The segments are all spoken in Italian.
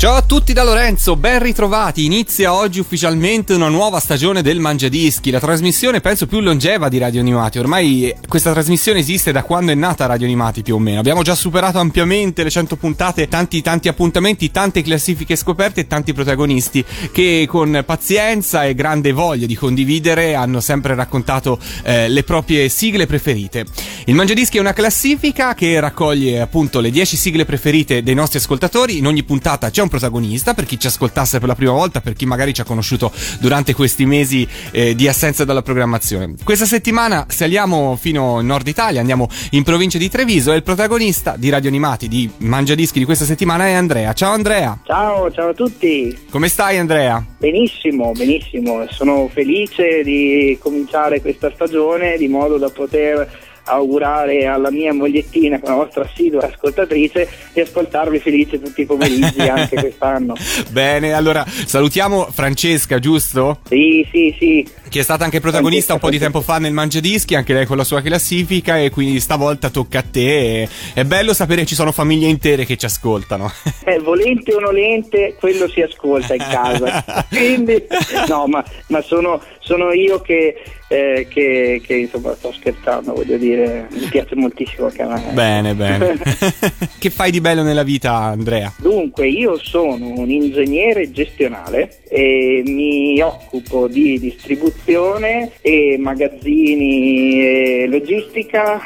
Ciao a tutti da Lorenzo, ben ritrovati. Inizia oggi ufficialmente una nuova stagione del Mangiadischi, la trasmissione penso più longeva di Radio Animati. Ormai questa trasmissione esiste da quando è nata Radio Animati più o meno. Abbiamo già superato ampiamente le 100 puntate, tanti tanti appuntamenti, tante classifiche scoperte e tanti protagonisti che con pazienza e grande voglia di condividere hanno sempre raccontato eh, le proprie sigle preferite. Il Mangiadischi è una classifica che raccoglie appunto le 10 sigle preferite dei nostri ascoltatori. In ogni puntata c'è un protagonista, per chi ci ascoltasse per la prima volta, per chi magari ci ha conosciuto durante questi mesi eh, di assenza dalla programmazione. Questa settimana saliamo fino in nord Italia, andiamo in provincia di Treviso e il protagonista di Radio Animati, di Mangiadischi di questa settimana è Andrea. Ciao Andrea! Ciao, ciao a tutti! Come stai Andrea? Benissimo, benissimo, sono felice di cominciare questa stagione di modo da poter augurare alla mia mogliettina, la nostra assidua ascoltatrice, di ascoltarvi felice tutti i pomeriggi anche quest'anno. Bene, allora salutiamo Francesca, giusto? Sì, sì, sì. Che è stata anche protagonista un po' di tempo fa nel Mangiadischi, anche lei con la sua classifica e quindi stavolta tocca a te. È bello sapere che ci sono famiglie intere che ci ascoltano. Eh, volente o nolente, quello si ascolta in casa. quindi, no, ma, ma sono, sono io che eh, che, che, insomma sto scherzando, voglio dire, mi piace moltissimo anche a me. Bene, bene. che fai di bello nella vita, Andrea? Dunque, io sono un ingegnere gestionale e mi occupo di distribuzione e magazzini e logistica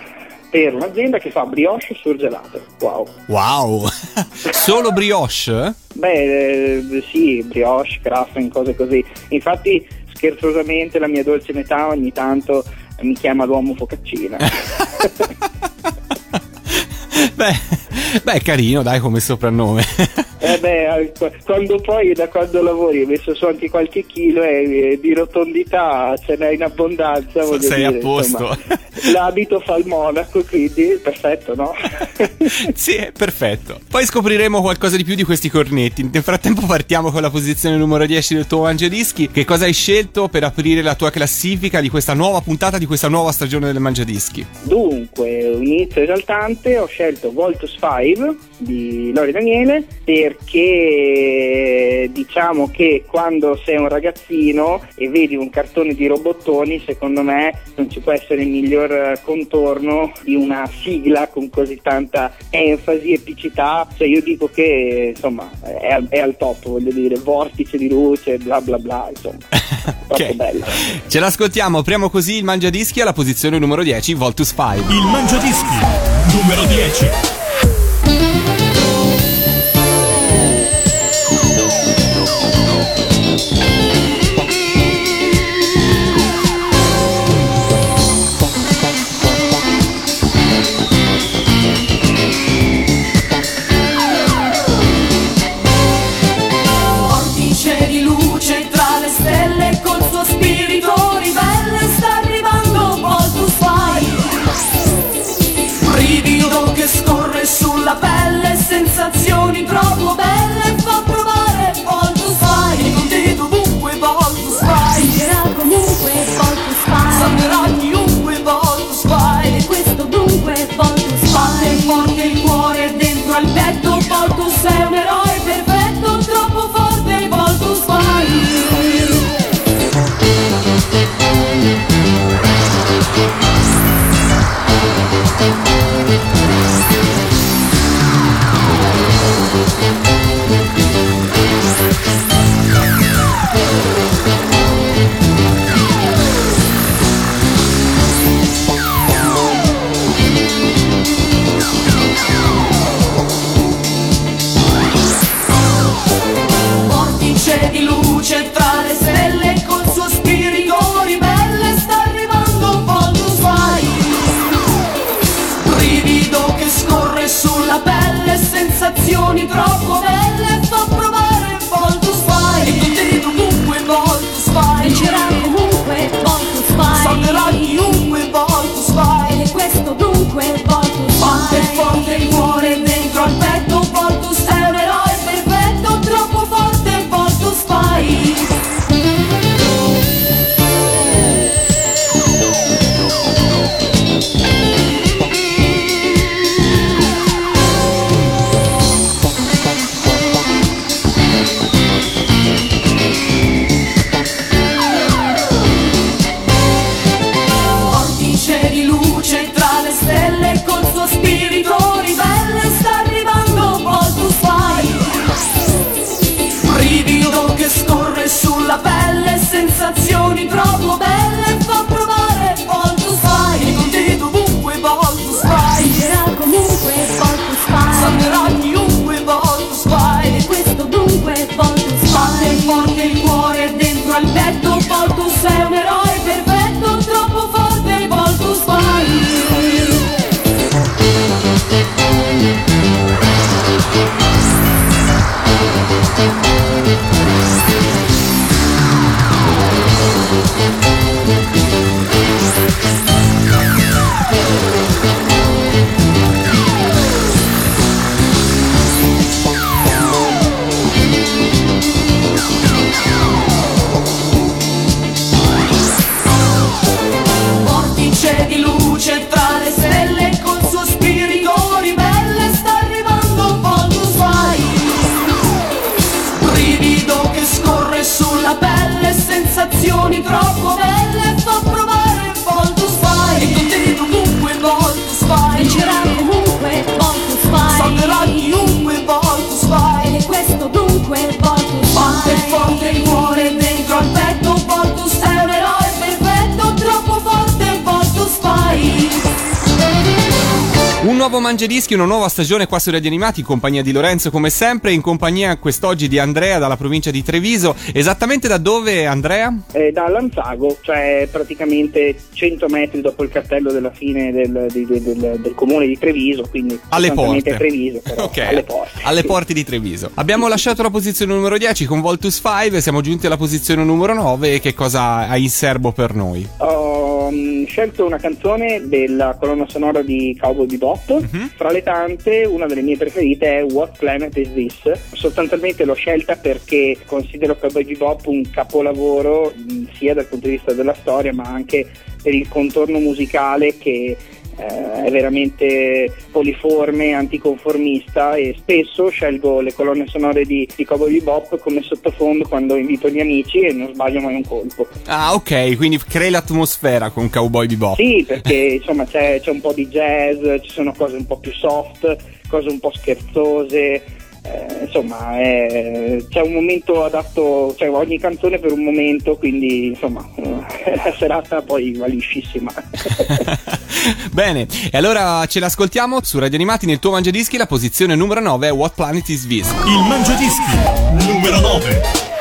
per un'azienda che fa brioche surgelate. Wow. Wow! Solo brioche? Beh, eh, sì, brioche, craft, cose così. Infatti scherzosamente la mia dolce metà ogni tanto mi chiama l'uomo focaccina. beh, beh, carino, dai, come soprannome. Eh beh, quando poi da quando lavori hai messo su anche qualche chilo e di rotondità ce n'è in abbondanza. Sei dire, a posto. Insomma, l'abito fa il monaco, quindi perfetto, no? sì, è perfetto. Poi scopriremo qualcosa di più di questi cornetti. Nel frattempo partiamo con la posizione numero 10 del tuo Mangiadischi. Che cosa hai scelto per aprire la tua classifica di questa nuova puntata, di questa nuova stagione del Mangiadischi? Dunque, un inizio esaltante, ho scelto Voltus 5 di Lori Daniele perché diciamo che quando sei un ragazzino e vedi un cartone di robottoni, secondo me non ci può essere miglior contorno di una sigla con così tanta enfasi, epicità. Cioè io dico che insomma è, è al top, voglio dire, vortice di luce, bla bla bla, insomma. okay. bella. Ce l'ascoltiamo, apriamo così il Mangiadischi alla posizione numero 10, Voltus 5. Il Mangiadischi numero 10. Nuovo Mangiadischi, una nuova stagione qua su Radio Animati in compagnia di Lorenzo come sempre, in compagnia quest'oggi di Andrea dalla provincia di Treviso. Esattamente da dove Andrea? Eh, da Lanzago, cioè praticamente 100 metri dopo il cartello della fine del, di- del- del comune di Treviso, quindi Alle porte. Treviso, però, Ok, alle porte. alle sì. porte di Treviso. Abbiamo lasciato la posizione numero 10 con Voltus 5, siamo giunti alla posizione numero 9 che cosa hai in serbo per noi? Ho mm, scelto una canzone della colonna sonora di Cowboy Bebop. Mhm. Fra le tante, una delle mie preferite è What Planet Is This? Sostanzialmente l'ho scelta perché considero Cowboy Bebop un capolavoro sia dal punto di vista della storia, ma anche per il contorno musicale che eh, è veramente poliforme, anticonformista e spesso scelgo le colonne sonore di, di Cowboy Bebop come sottofondo quando invito gli amici e non sbaglio mai un colpo. Ah, ok, quindi crei l'atmosfera con Cowboy Bebop. Sì, perché insomma c'è, c'è un po' di jazz, ci sono cose un po' più soft, cose un po' scherzose. Eh, insomma, è- c'è un momento adatto, cioè ogni canzone per un momento, quindi insomma, eh, la serata poi va liscissima. Bene, e allora ce l'ascoltiamo su Radio Animati nel tuo Mangiadischi, la posizione numero 9 è What Planet Is This? Il Mangiadischi numero 9.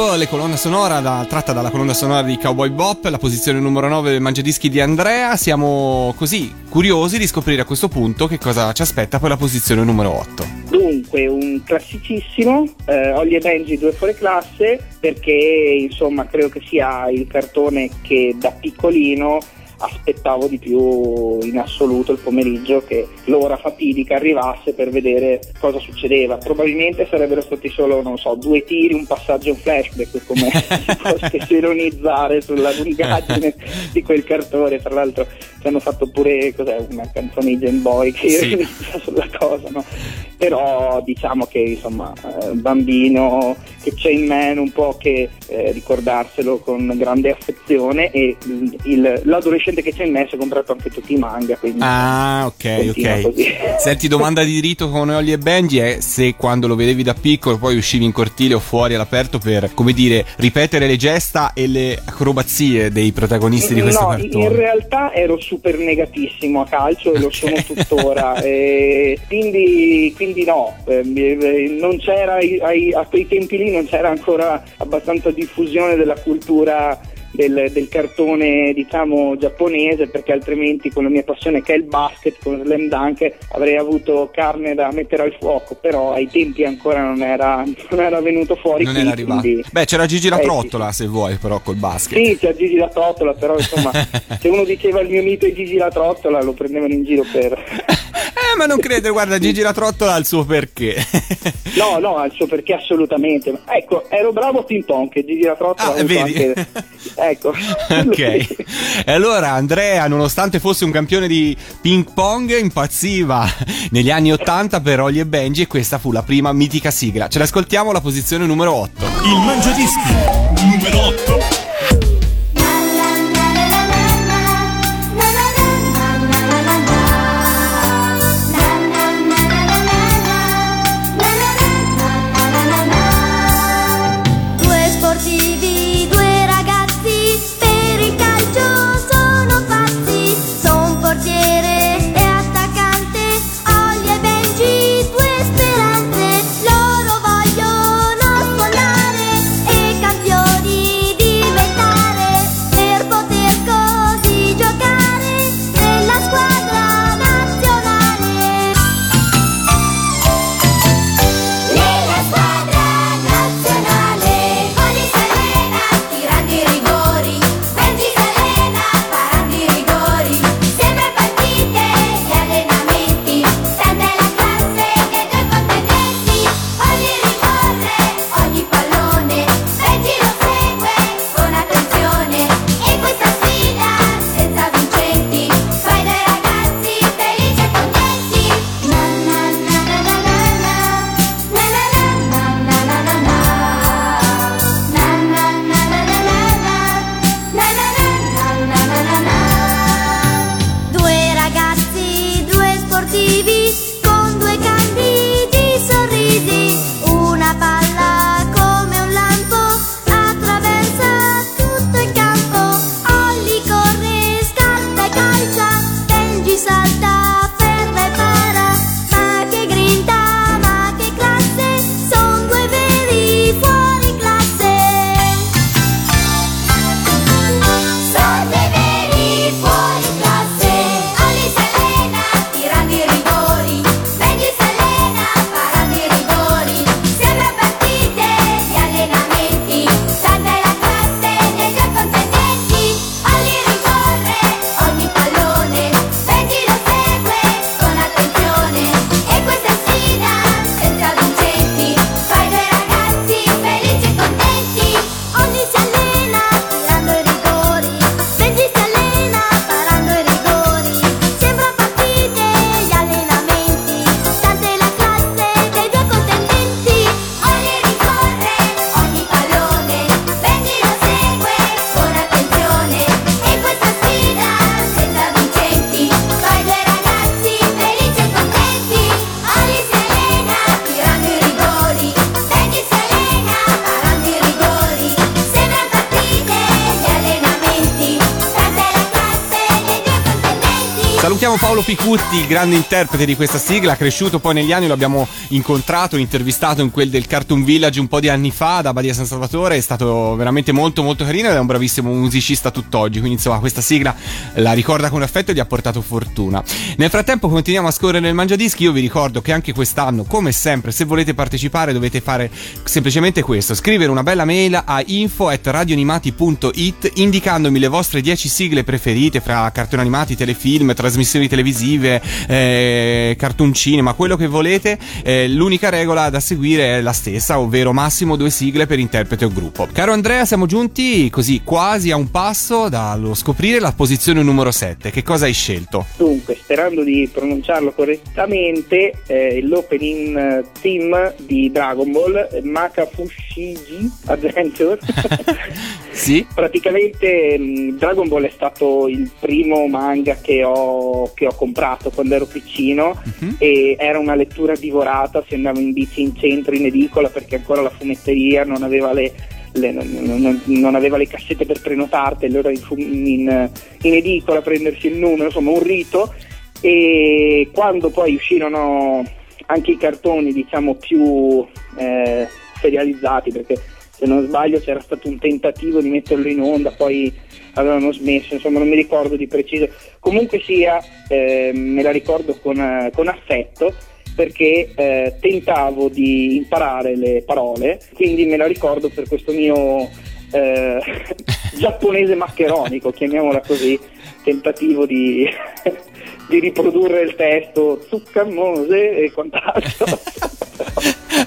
Le colonna sonora da- tratta dalla colonna sonora di Cowboy Bop, la posizione numero 9 del Mangiadischi di Andrea. Siamo così curiosi di scoprire a questo punto che cosa ci aspetta per la posizione numero 8. Dunque, un classicissimo, eh, Ollie e Benji due fuori classe, perché insomma credo che sia il cartone che da piccolino aspettavo di più in assoluto il pomeriggio che l'ora fatidica arrivasse per vedere cosa succedeva. Probabilmente sarebbero stati solo, non so, due tiri, un passaggio e un flashback, come si potesse ironizzare sulla lungaggine di quel cartone. Tra l'altro ci hanno fatto pure cos'è, una canzone di Game Boy che Sì. ironizza sulla cosa, no? Però diciamo che insomma, eh, bambino che c'è in me non può che eh, ricordarselo con grande affezione e il- il- l'adolescente che c'è in me si è comprato anche tutti i manga, Ah, ok, ok. così. Senti, domanda di rito con Ollie e Benji è se quando lo vedevi da piccolo poi uscivi in cortile o fuori all'aperto per, come dire, ripetere le gesta e le acrobazie dei protagonisti di questo no, cartone. in realtà ero super negatissimo a calcio e lo Ok. sono tuttora, e quindi, quindi no, eh, non c'era a quei tempi lì non c'era ancora abbastanza diffusione della cultura del, del cartone diciamo giapponese perché altrimenti con la mia passione che è il basket con Slam Dunk avrei avuto carne da mettere al fuoco però ai tempi ancora non era, non era venuto fuori non qui, era arrivato. quindi- Beh, c'era Gigi la Eh, sì, trottola se vuoi, però col basket. sì, c'è Gigi la trottola, però insomma, se uno diceva il mio mito è Gigi la trottola, lo prendevano in giro per... Eh, ma non credo, guarda, Gigi la trottola ha il suo perché. No, no, al suo perché assolutamente. Ecco, ero bravo a ping pong, che Gigi la trottola Ah, vedi? anche... Ecco. ok. E allora Andrea, nonostante fosse un campione di ping pong, impazziva negli anni 80 per Ollie e Benji e questa fu la prima mitica sigla. Ce l'ascoltiamo alla posizione numero 8. Il Mangiadischi numero 8. Paolo Picutti, grande interprete di questa sigla, cresciuto poi negli anni, lo abbiamo incontrato, intervistato in quel del Cartoon Village un po' di anni fa da Badia San Salvatore, è stato veramente molto molto carino ed è un bravissimo musicista tutt'oggi, quindi insomma questa sigla la ricorda con affetto e gli ha portato fortuna. Nel frattempo continuiamo a scorrere nel Mangiadischi, io vi ricordo che anche quest'anno, come sempre, se volete partecipare dovete fare semplicemente questo, scrivere una bella mail a info.radioanimati.it indicandomi le vostre 10 sigle preferite fra cartoni animati, telefilm, trasmissioni televisive, eh, cartoncini, ma quello che volete. Eh, l'unica regola da seguire è la stessa, ovvero massimo due sigle per interprete o gruppo. Caro Andrea, siamo giunti così quasi a un passo dallo scoprire la posizione numero 7. Che cosa hai scelto? Dunque, sperando di pronunciarlo correttamente, eh, l'opening eh, theme di Dragon Ball, Makafushigi Adventure. Sì? Praticamente mh, Dragon Ball è stato il primo manga che ho, che ho comprato quando ero piccino Mhm. e era una lettura divorata, si andava in bici in centro, in edicola perché ancora la fumetteria non aveva le, le- non, non- aveva le cassette per prenotarti, allora in, in- in edicola prendersi il numero, insomma un rito e quando poi uscirono anche i cartoni diciamo più eh, serializzati perché se non sbaglio c'era stato un tentativo di metterlo in onda poi avevano smesso insomma non mi ricordo di preciso. Comunque sia eh, me la ricordo con, eh, con affetto perché eh, tentavo di imparare le parole quindi me la ricordo per questo mio eh, giapponese maccheronico chiamiamola così tentativo di di riprodurre il testo Tsukamose e quant'altro.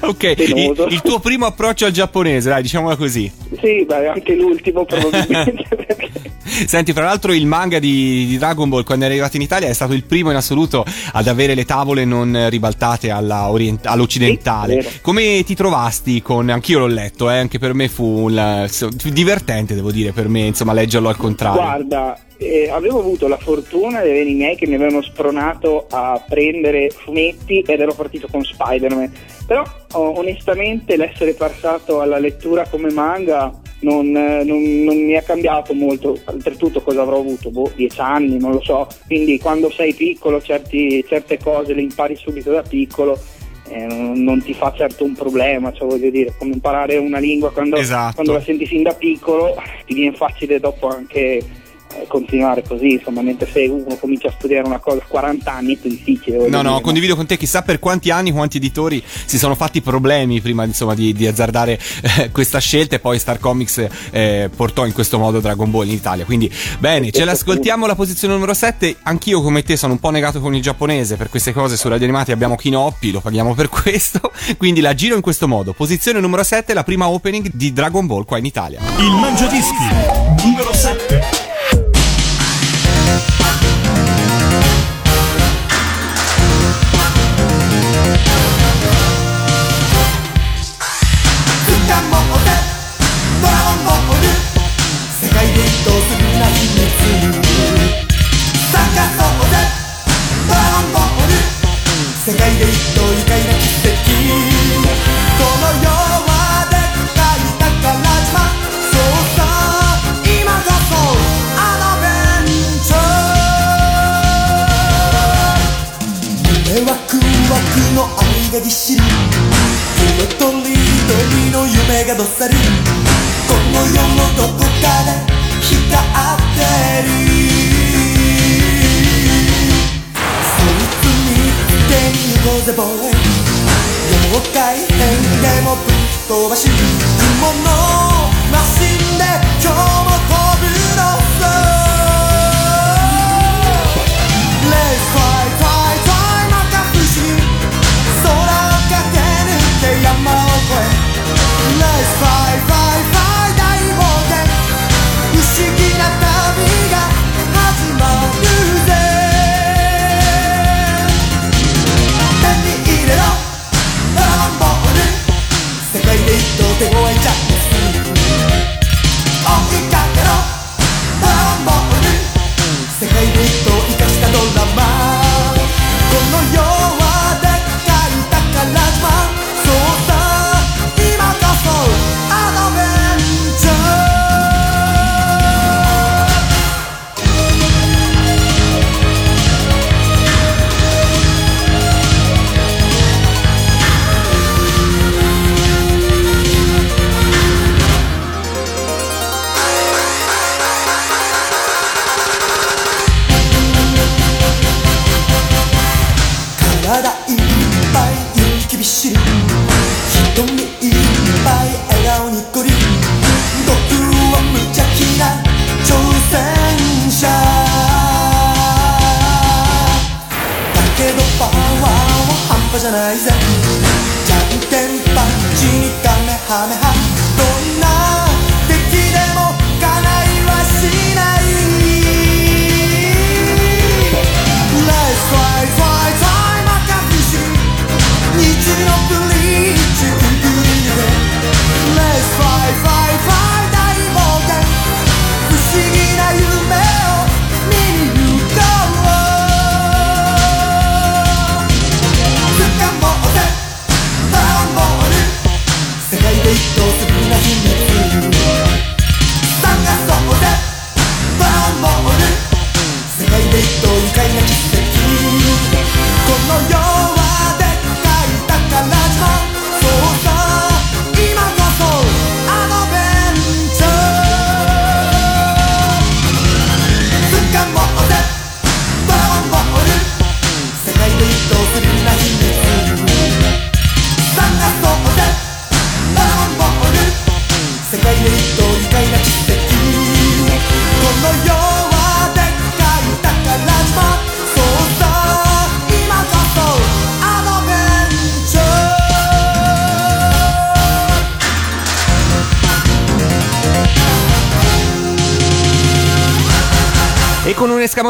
Ok, il, il tuo primo approccio al giapponese, dai, diciamola così. sì, beh, anche l'ultimo probabilmente. perché- Senti, fra l'altro il manga di, di Dragon Ball quando è arrivato in Italia è stato il primo in assoluto ad avere le tavole non ribaltate alla orient- all'occidentale. Sì. Come ti trovasti con... Anch'io l'ho letto, eh, anche per me fu un- so- divertente, devo dire, per me, insomma, leggerlo al contrario. Guarda, eh, avevo avuto la fortuna di avere i miei che mi avevano spronato a prendere fumetti ed ero partito con Spider-Man. Però oh, onestamente l'essere passato alla lettura come manga non, non- non mi ha cambiato molto. Oltretutto cosa avrò avuto? Boh, dieci anni, non lo so. Quindi quando sei piccolo certi- certe cose le impari subito da piccolo. eh, non ti fa certo un problema, cioè voglio dire, come imparare una lingua quando, Esatto. quando la senti fin da piccolo, ti viene facile dopo anche continuare così, insomma, mentre se uno comincia a studiare una cosa a 40 anni è più difficile. No, no, dire, condivido con te, chissà per quanti anni, quanti editori si sono fatti problemi prima insomma, di, di azzardare eh, questa scelta e poi Star Comics eh, portò in questo modo Dragon Ball in Italia. Quindi bene, ce l'ascoltiamo la posizione numero 7. Anch'io come te sono un po' negato con il giapponese per queste cose su Radio Animati abbiamo Kinoppi, lo paghiamo per questo. Quindi la giro in questo modo. Posizione numero 7, la prima opening di Dragon Ball qua in Italia. Il Mangiadischi numero 7.「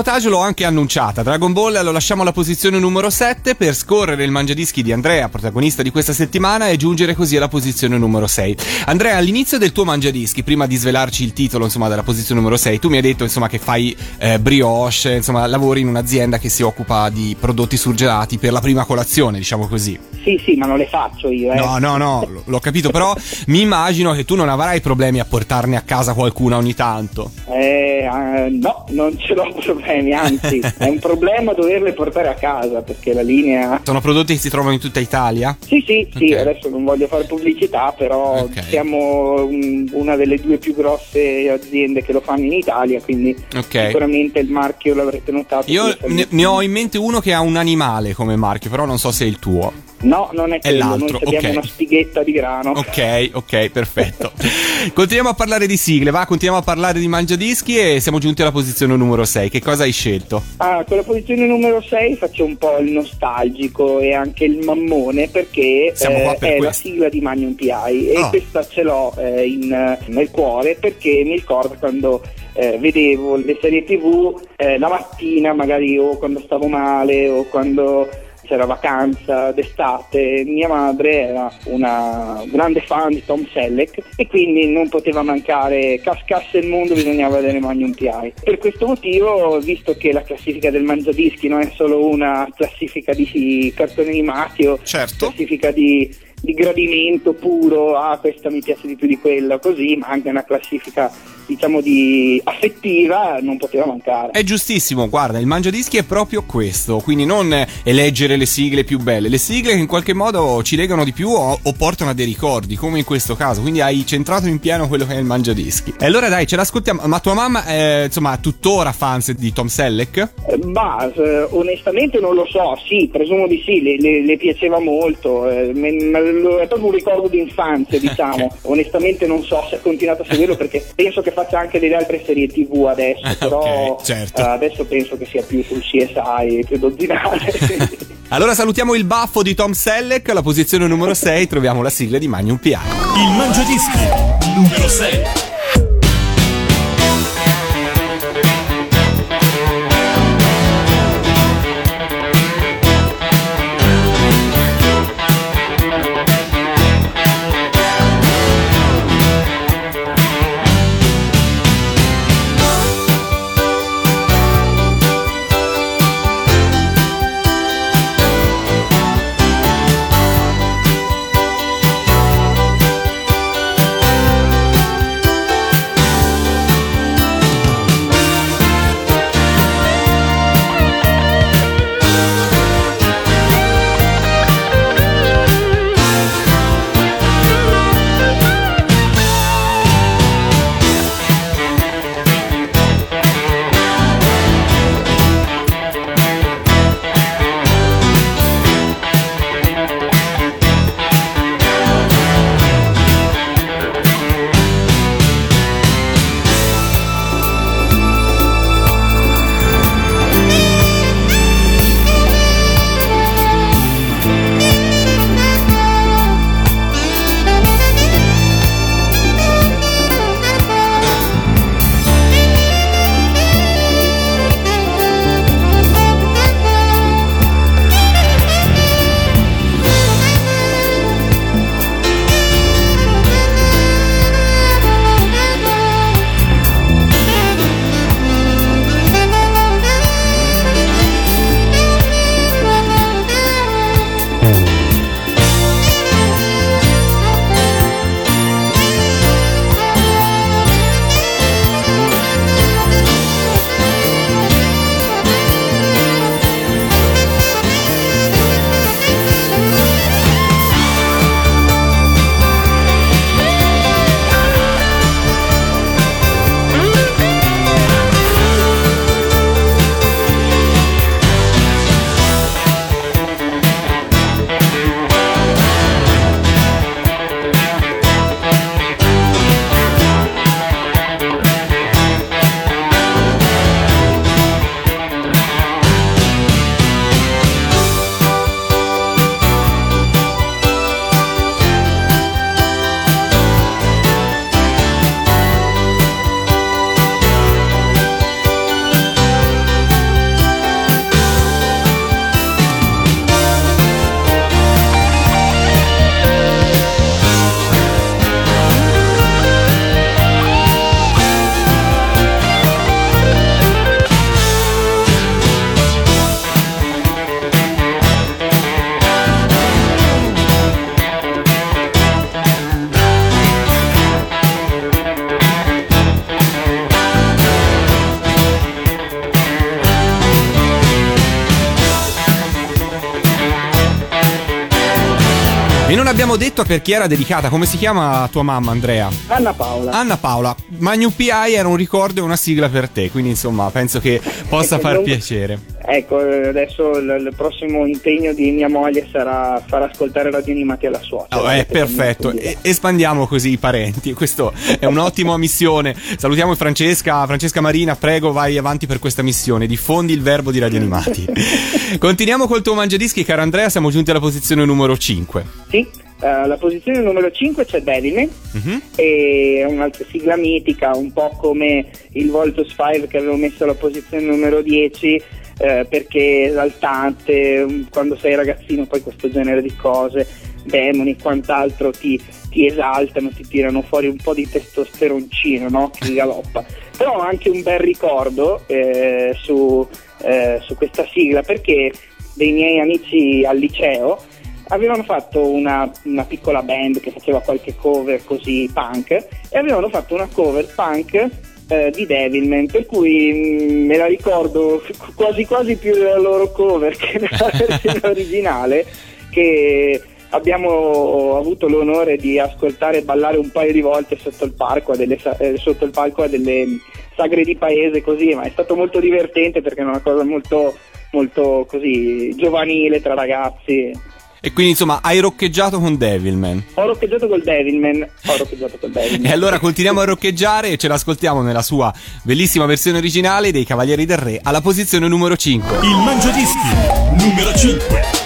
escamotage l'ho anche annunciata. Dragon Ball lo lasciamo alla posizione numero 7 per scorrere il mangiadischi di Andrea, protagonista di questa settimana, e giungere così alla posizione numero 6. Andrea, all'inizio del tuo mangiadischi, prima di svelarci il titolo, insomma, della posizione numero 6, tu mi hai detto, insomma, che fai eh, brioche, insomma, lavori in un'azienda che si occupa di prodotti surgelati per la prima colazione, diciamo così. Sì, sì, ma non le faccio io, eh. No, no, no, l- l'ho capito, però mi immagino che tu non avrai problemi a portarne a casa qualcuna ogni tanto. Eh, eh, no, non ce l'ho problemi, anzi, è un problema doverle portare a casa perché la linea. Sono prodotti che si trovano in tutta Italia? Sì, sì, sì, Ok. adesso non voglio fare pubblicità, però Ok. siamo mm, una delle due più grosse aziende che lo fanno in Italia, quindi Ok. sicuramente il marchio l'avrete notato. Io ne, ne ho in mente uno che ha un animale come marchio, però non so se è il tuo. No, non è quello, l'altro, noi abbiamo una spighetta di grano. Ok, ok, perfetto. continuiamo a parlare di sigle, va, continuiamo a parlare di mangiadischi e siamo giunti alla posizione numero 6. Che cosa hai scelto? Ah, con la posizione numero 6 faccio un po' il nostalgico e anche il mammone perché Siamo qua eh, per è la questo. sigla di Magnum PI e Ah. questa ce l'ho eh, in- nel cuore perché mi ricordo quando eh, vedevo le serie tv eh, la mattina magari o quando stavo male o quando c'era vacanza d'estate, mia madre era una grande fan di Tom Selleck e quindi non poteva mancare, cascasse il mondo bisognava vedere Magnum PI. Per questo motivo, visto che la classifica del Mangiadischi non è solo una classifica di cartoni animati o Certo. classifica di, di gradimento puro, ah questa mi piace di più di quella, così, ma anche una classifica diciamo di affettiva, non poteva mancare. È giustissimo, guarda, il mangiadischi è proprio questo, quindi non eleggere le sigle più belle, le sigle che in qualche modo ci legano di più o, o portano a dei ricordi, come in questo caso, quindi hai centrato in pieno quello che è il mangiadischi. E allora dai, ce l'ascoltiamo, ma tua mamma è insomma tuttora fans di Tom Selleck? Eh, Ma eh, onestamente non lo so, sì, presumo di sì, le, le- le piaceva molto, eh, me- me è proprio un ricordo di infanzia, diciamo. Onestamente non so se ha continuato a seguirlo perché penso che faccia anche delle altre serie tv adesso, però ok, certo. eh, adesso penso che sia più sul CSI, più dozzinale. Allora salutiamo il baffo di Tom Selleck, alla posizione numero 6 troviamo la sigla di Magnum PI. Il Mangiadischi numero 6. Detto per chi era dedicata, come si chiama tua mamma Andrea? Anna Paola. Anna Paola, Magnum PI era un ricordo e una sigla per te, quindi insomma penso che possa Ecco, far non- piacere. Ecco, eh, adesso il, il prossimo impegno di mia moglie sarà far ascoltare radio animati alla suocera. Oh, è Perché perfetto, E- espandiamo così i parenti, questo è un'ottima missione. Salutiamo Francesca, Francesca Marina, prego vai avanti per questa missione, diffondi il verbo di Radio Animati. Continuiamo col tuo mangiadischi, caro Andrea, siamo giunti alla posizione numero 5. Sì, eh, alla posizione numero 5 c'è Devilman, Mhm. e è un'altra sigla mitica, un po' come il Voltus 5 che avevo messo alla posizione numero 10, eh, perché esaltante, mm, quando sei ragazzino poi questo genere di cose, demoni e quant'altro ti, ti esaltano, ti tirano fuori un po' di testosteroncino no? che galoppa. Però ho anche un bel ricordo eh, su, eh, su questa sigla perché dei miei amici al liceo avevano fatto una, una piccola band che faceva qualche cover così punk e avevano fatto una cover punk eh, di Devilman per cui mm, me la ricordo quasi quasi più della loro cover che della versione originale che abbiamo avuto l'onore di ascoltare e ballare un paio di volte sotto il palco a delle, eh, sotto il palco a delle sagre di paese così ma è stato molto divertente perché è una cosa molto molto così giovanile tra ragazzi E quindi insomma hai roccheggiato con Devilman. ho roccheggiato col Devilman ho roccheggiato col Devilman E allora continuiamo a roccheggiare e ce l'ascoltiamo nella sua bellissima versione originale dei Cavalieri del Re alla posizione numero 5. Il Mangiadischi numero 5.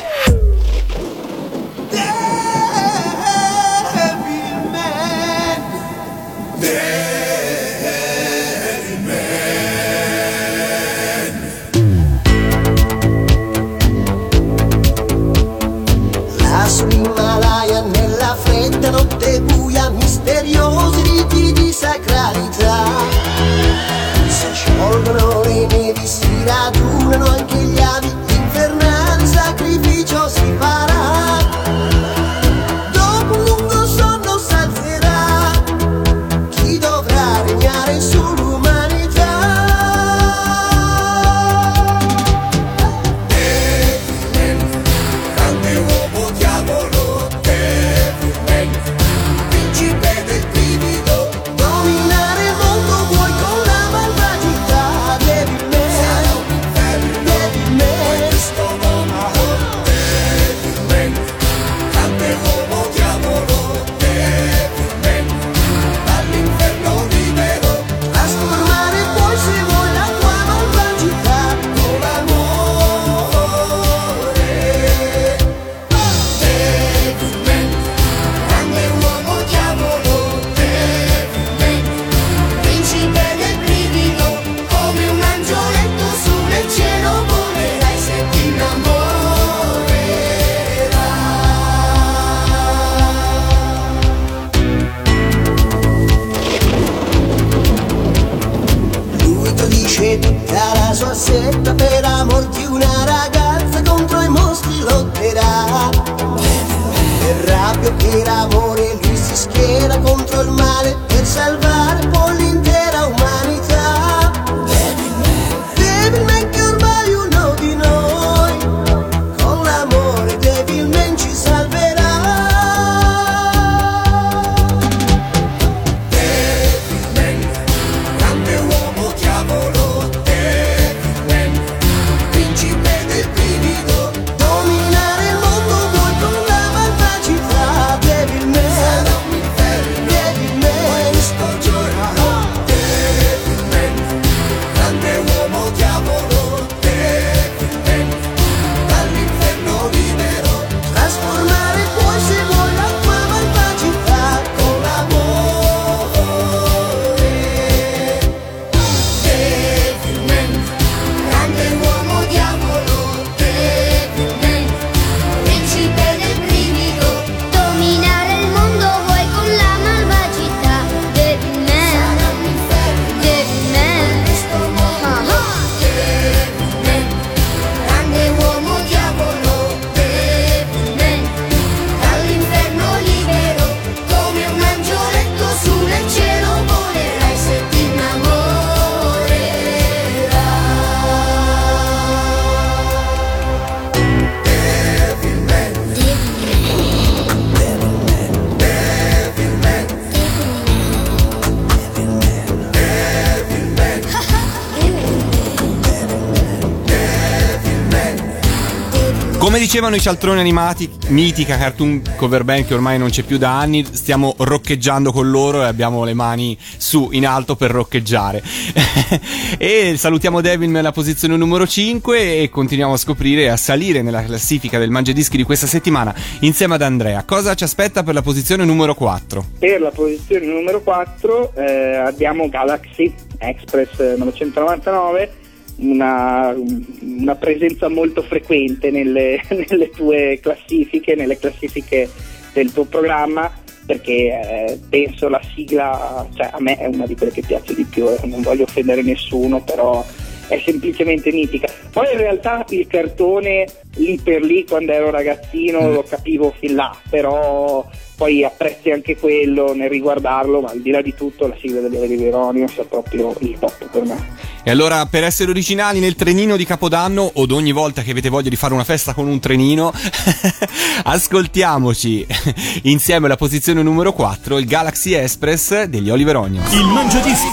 Dicevano i cialtroni animati, mitica cartoon cover band che ormai non c'è più da anni, stiamo roccheggiando con loro e abbiamo le mani su in alto per roccheggiare. e salutiamo Devin nella posizione numero 5 e continuiamo a scoprire e a salire nella classifica del Mangiadischi di questa settimana insieme ad Andrea. Cosa ci aspetta per la posizione numero 4? Per la posizione numero 4 eh, abbiamo Galaxy Express 999, una, una presenza molto frequente nelle, nelle tue classifiche, nelle classifiche del tuo programma, perché eh, penso la sigla, cioè a me è una di quelle che piace di più, eh, non voglio offendere nessuno, però è semplicemente mitica. Poi in realtà il cartone lì per lì quando ero ragazzino lo capivo fin là, però poi apprezzi anche quello nel riguardarlo, ma al di là di tutto la sigla degli Averi Veronio è proprio il top per me. E allora, per essere originali nel trenino di Capodanno o ogni volta che avete voglia di fare una festa con un trenino, ascoltiamoci insieme alla posizione numero 4, il Galaxy Express degli Oliver Onions. Il Mangiadischi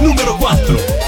numero 4.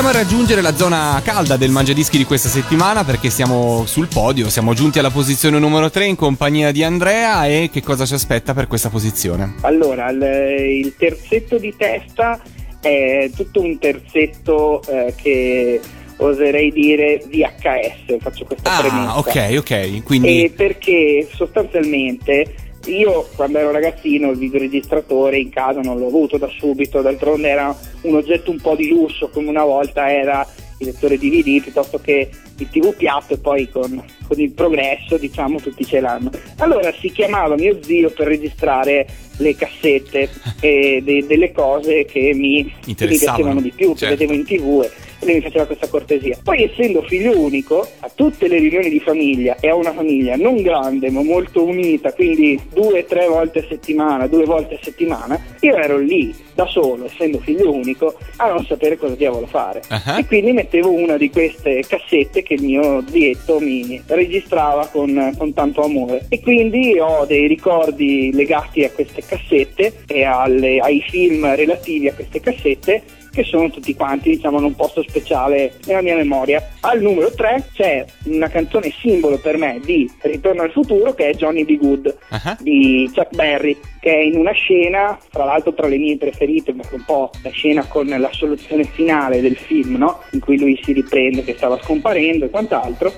Iniziamo a raggiungere la zona calda del mangiadischi di questa settimana perché siamo sul podio, siamo giunti alla posizione numero 3 in compagnia di Andrea e che cosa ci aspetta per questa posizione? Allora, il, terzetto di testa è tutto un terzetto eh, che oserei dire VHS, faccio questa premessa. Ah, ok, ok, quindi... E perché sostanzialmente io quando ero ragazzino il videoregistratore in casa non l'ho avuto da subito, d'altronde era un oggetto un po' di lusso come una volta era il lettore DVD piuttosto che il TV piatto e poi con, con il progresso diciamo tutti ce l'hanno. Allora si chiamava mio zio per registrare le cassette e de- delle cose che mi, che mi Interessavano. piacevano di più, che Certo. vedevo in tv e lui mi faceva questa cortesia. Poi essendo figlio unico, a tutte le riunioni di famiglia e a una famiglia non grande ma molto unita, quindi due o tre volte a settimana, due volte a settimana, io ero lì da solo, essendo figlio unico, a non sapere cosa diavolo fare. Ah. E quindi mettevo una di queste cassette che il mio zietto mi registrava con, con tanto amore. E quindi ho dei ricordi legati a queste cassette e alle- ai film relativi a queste cassette che sono tutti quanti diciamo in un posto speciale nella mia memoria. Al numero 3 c'è una canzone simbolo per me di Ritorno al futuro che è Johnny B. Good Ah. di Chuck Berry che è in una scena, tra l'altro tra le mie preferite, perché un po' la scena con la soluzione finale del film, no? in cui lui si riprende che stava scomparendo e quant'altro.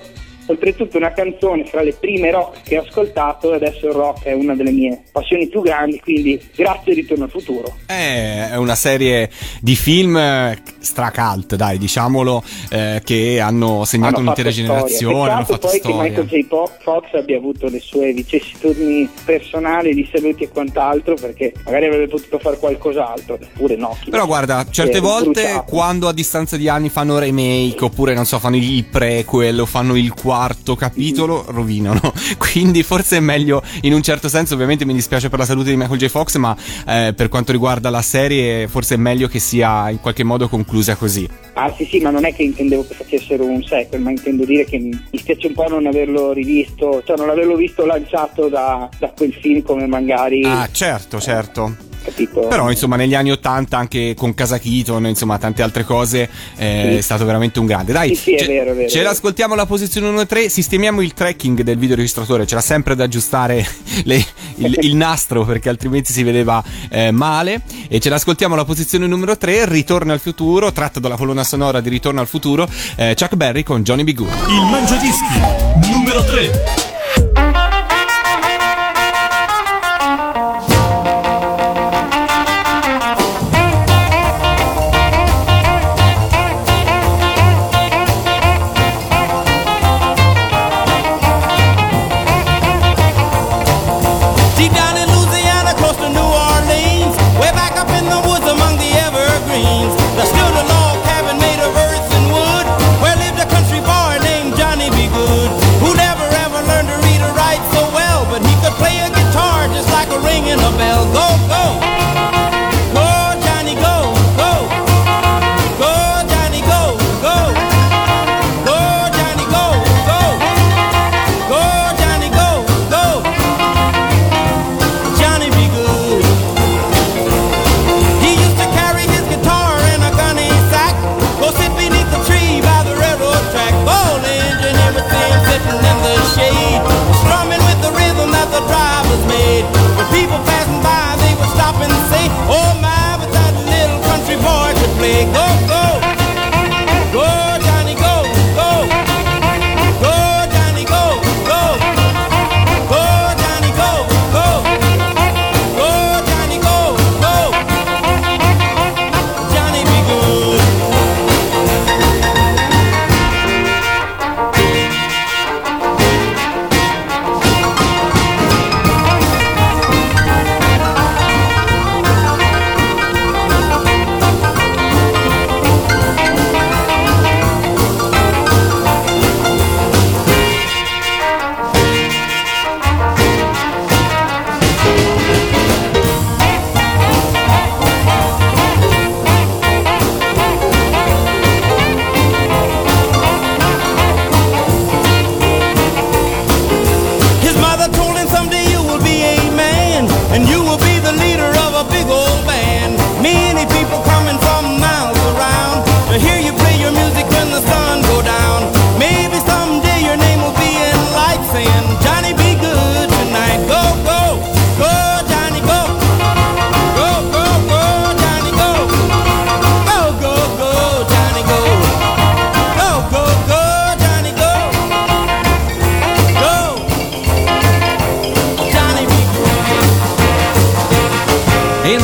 Oltretutto una canzone fra le prime rock che ho ascoltato e adesso il rock è una delle mie passioni più grandi, quindi grazie Ritorno al futuro. Eh, È una serie di film eh, stracult, dai, diciamolo, eh, che hanno segnato Hanno un'intera generazione, hanno Peccato fatto poi storia. che Michael J. Fox abbia avuto le sue vicissitudini personali di saluti e quant'altro, perché magari avrebbe potuto fare qualcos'altro, eppure no. Però guarda, certe Eh, volte bruciato. quando a distanza di anni fanno remake oppure non so, fanno il prequel o fanno il quarto capitolo, rovinano. Quindi forse è meglio in un certo senso, ovviamente mi dispiace per la salute di Michael J. Fox, ma eh, per quanto riguarda la serie forse è meglio che sia in qualche modo conclusa così. Ah sì sì, ma non è che intendevo che facessero un sequel, ma intendo dire che mi spiace un po' non averlo rivisto, cioè non averlo visto lanciato da, da quel film come magari, Ah, certo, certo. Capito? Però insomma negli anni 80 anche con Casa Keaton, insomma tante altre cose eh, Sì. è stato veramente un grande. Dai, Sì, sì, è ce, vero, è vero, ce vero. l'ascoltiamo alla posizione 1 e 3, sistemiamo il tracking del videoregistratore, c'era sempre da aggiustare le- il, il nastro perché altrimenti si vedeva eh, male e ce l'ascoltiamo alla posizione numero 3, Ritorno al futuro, tratto dalla colonna sonora di Ritorno al futuro, eh, Chuck Berry con Johnny B. Good. Il Mangiadischi numero 3.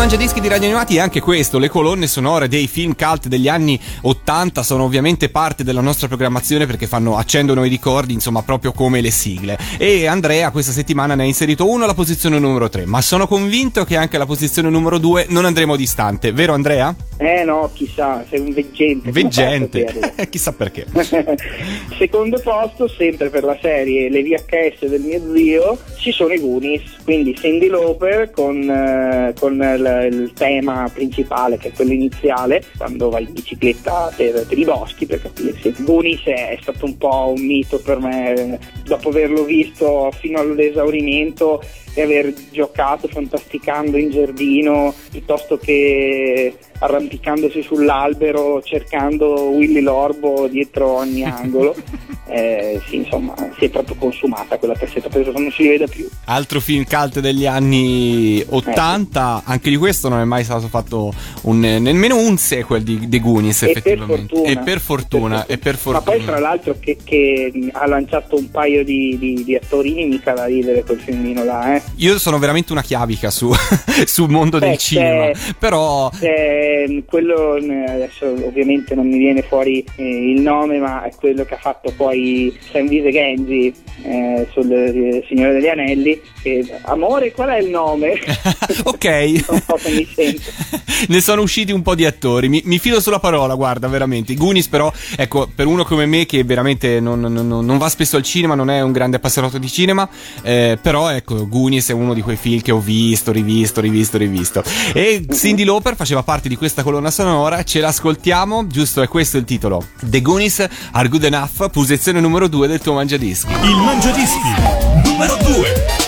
Mangiadischi di Radio Animati è anche questo, le colonne sonore dei film cult degli anni 80 sono ovviamente parte della nostra programmazione perché fanno accendono i ricordi, insomma, proprio come le sigle. E Andrea questa settimana ne ha inserito uno alla posizione numero 3, ma sono convinto che anche alla posizione numero 2 non andremo distante, vero Andrea? Eh no, chissà, sei un veggente. Veggente, chissà perché. Secondo posto, sempre per la serie Le VHS del mio zio, ci sono i Goonies, quindi Cindy Lauper con, eh, con il, tema principale, che è quello iniziale, quando va in bicicletta per, per i boschi, per capirsi. Goonies è, è stato un po' un mito per me, eh, dopo averlo visto fino all'esaurimento e aver giocato fantasticando in giardino piuttosto che arrampicandosi sull'albero cercando Willy Lorbo dietro ogni angolo. Eh, sì, insomma, si è proprio consumata quella cassetta, penso che non si veda più. Altro film cult degli anni 80, anche di questo non è mai stato fatto un, nemmeno un sequel di The Goonies E per effettivamente. fortuna. E per fortuna, e per Ma poi tra fortuna. l'altro che, che ha lanciato un paio di, di, di attorini mica da ridere quel filmino là, eh. Io sono veramente una chiavica su, sul mondo del Beh, cinema, però Eh, quello eh, adesso ovviamente non mi viene fuori eh, il nome, ma è quello che ha fatto poi Sanvise Genzi eh, sul eh, Signore degli Anelli. Che, amore, qual è il nome? ok. un po' che mi sento. ne sono usciti un po' di attori. Mi, mi fido sulla parola, guarda, veramente. I Goonies, però, ecco, per uno come me che veramente non, non- non- va spesso al cinema, non è un grande appassionato di cinema, eh, però, ecco, Goonies è uno di quei film che ho visto, rivisto, rivisto, rivisto. E Cindy Lauper faceva parte di questa colonna sonora, ce l'ascoltiamo, giusto? È questo il titolo. The Goonies Are Good Enough, posizione numero 2 del tuo mangiadischi. Il Mangiadischi numero 2.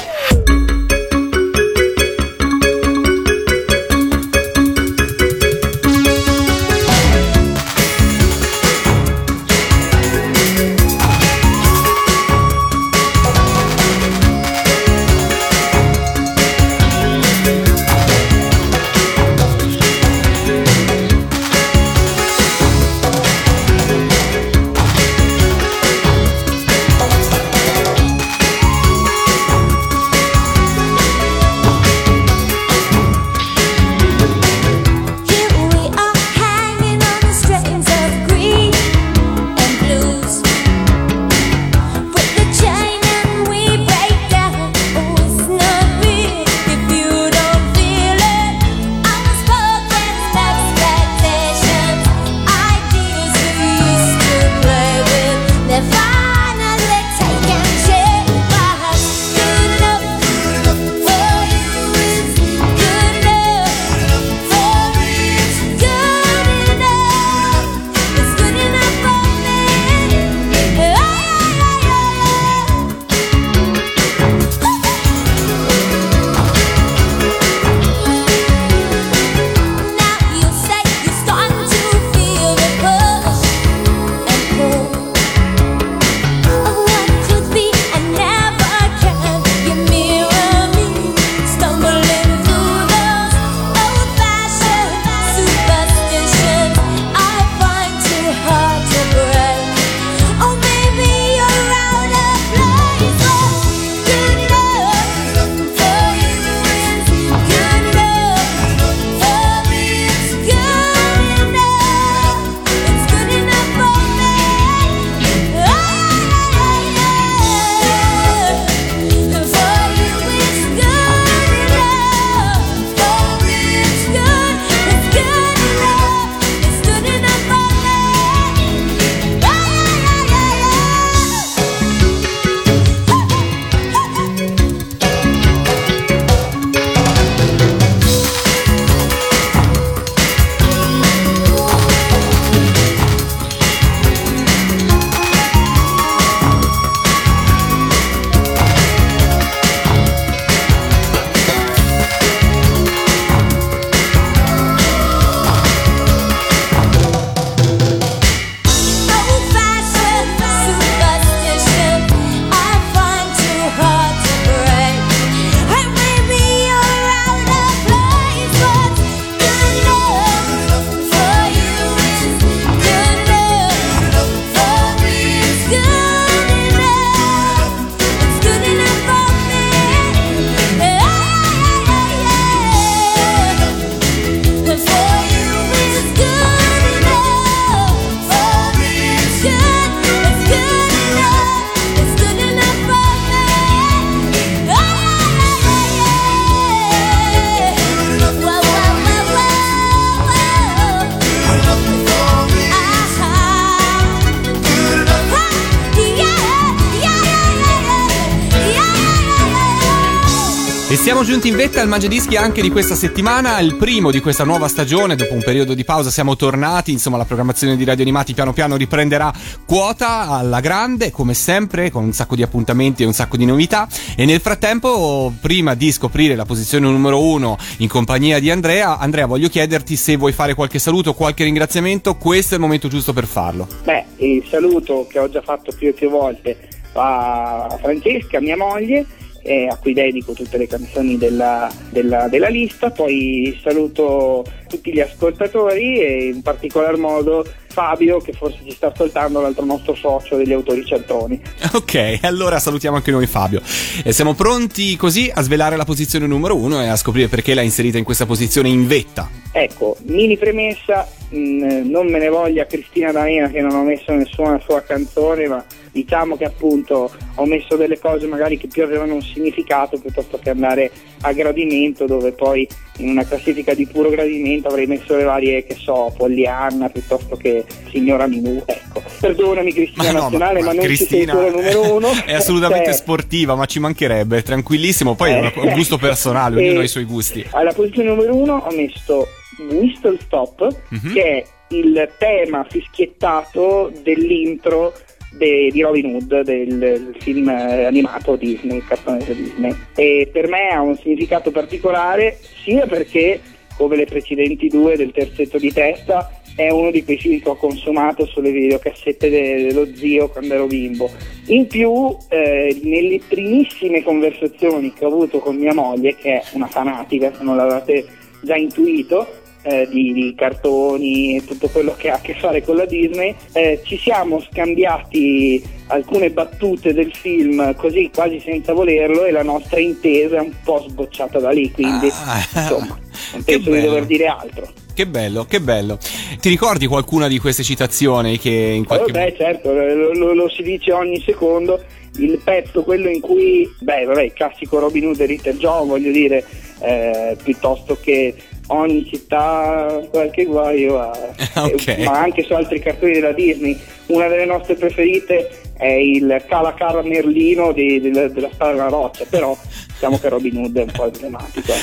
Siamo giunti in vetta al Mangiadischi anche di questa settimana, il primo di questa nuova stagione, dopo un periodo di pausa siamo tornati, insomma la programmazione di Radio Animati piano piano riprenderà quota alla grande, come sempre, con un sacco di appuntamenti e un sacco di novità. E nel frattempo, prima di scoprire la posizione numero uno in compagnia di Andrea, Andrea voglio chiederti se vuoi fare qualche saluto, qualche ringraziamento, questo è il momento giusto per farlo. Beh, il saluto che ho già fatto più e più volte a Francesca, mia moglie, eh, a cui dedico tutte le canzoni della, della- della lista, poi saluto tutti gli ascoltatori e in particolar modo Fabio che forse ci sta ascoltando, l'altro nostro socio degli autori centroni. Ok, allora salutiamo anche noi Fabio. E siamo pronti così a svelare la posizione numero uno e a scoprire perché l'ha inserita in questa posizione in vetta. Ecco, mini premessa, mh, non me ne voglia Cristina D'Arena che non ho messo nessuna sua canzone, ma diciamo che appunto ho messo delle cose magari che più avevano un significato piuttosto che andare a gradimento dove poi in una classifica di puro gradimento avrei messo le varie, che so, Pollyanna piuttosto che Signora Minù, ecco. Perdonami Cristina no, Nazionale, ma, non Cristina ci numero uno. è assolutamente Cioè, sportiva, ma ci mancherebbe, tranquillissimo. Poi è Eh. un gusto personale, ognuno ha i suoi gusti. Alla posizione numero uno ho messo Whistle Stop, Mhm. che è il tema fischiettato dell'intro de- di Robin Hood, del, del film eh, animato Disney, il cartone Disney. E per me ha un significato particolare sia perché, come le precedenti due del terzetto di testa, è uno di quei film che ho consumato sulle videocassette de- dello zio quando ero bimbo. In più, eh, nelle primissime conversazioni che ho avuto con mia moglie, che è una fanatica, se non l'avete già intuito, eh, di, di cartoni e tutto quello che ha a che fare con la Disney, eh, ci siamo scambiati alcune battute del film così quasi senza volerlo e la nostra intesa è un po' sbocciata da lì, quindi insomma non penso di dover dire altro. Che bello, che bello. Ti ricordi qualcuna di queste citazioni che in Oh, qualche beh, certo, lo, lo- lo si dice ogni secondo. Il pezzo, quello in cui, beh, vabbè, il classico Robin Hood e Little John, voglio dire, eh, piuttosto che ogni città qualche guaio, ha, Ok. eh, ma anche su altri cartoni della Disney. Una delle nostre preferite è il Calacara Merlino di- della, della Spada della Roccia, però diciamo che Robin Hood è un po' emblematico.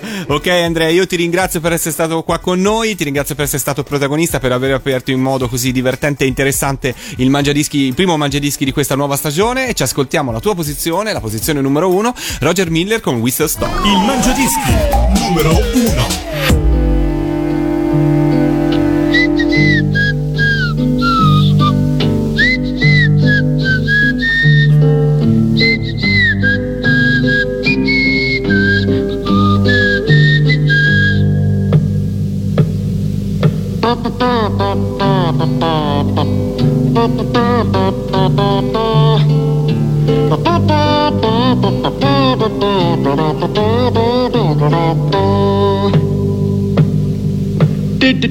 Ok Andrea, io ti ringrazio per essere stato qua con noi, ti ringrazio per essere stato protagonista, per aver aperto in modo così divertente e interessante il, mangiadischi, il primo mangiadischi di questa nuova stagione e ci ascoltiamo la tua posizione, la posizione numero uno, Roger Miller con Whistle Stop. Il Mangiadischi numero uno.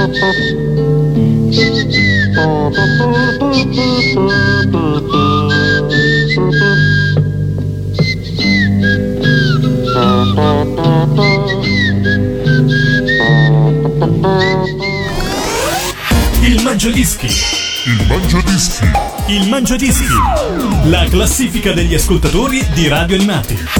Il Mangiadischi. Il Mangiadischi. Il Mangiadischi. La classifica degli ascoltatori di Radio Animati.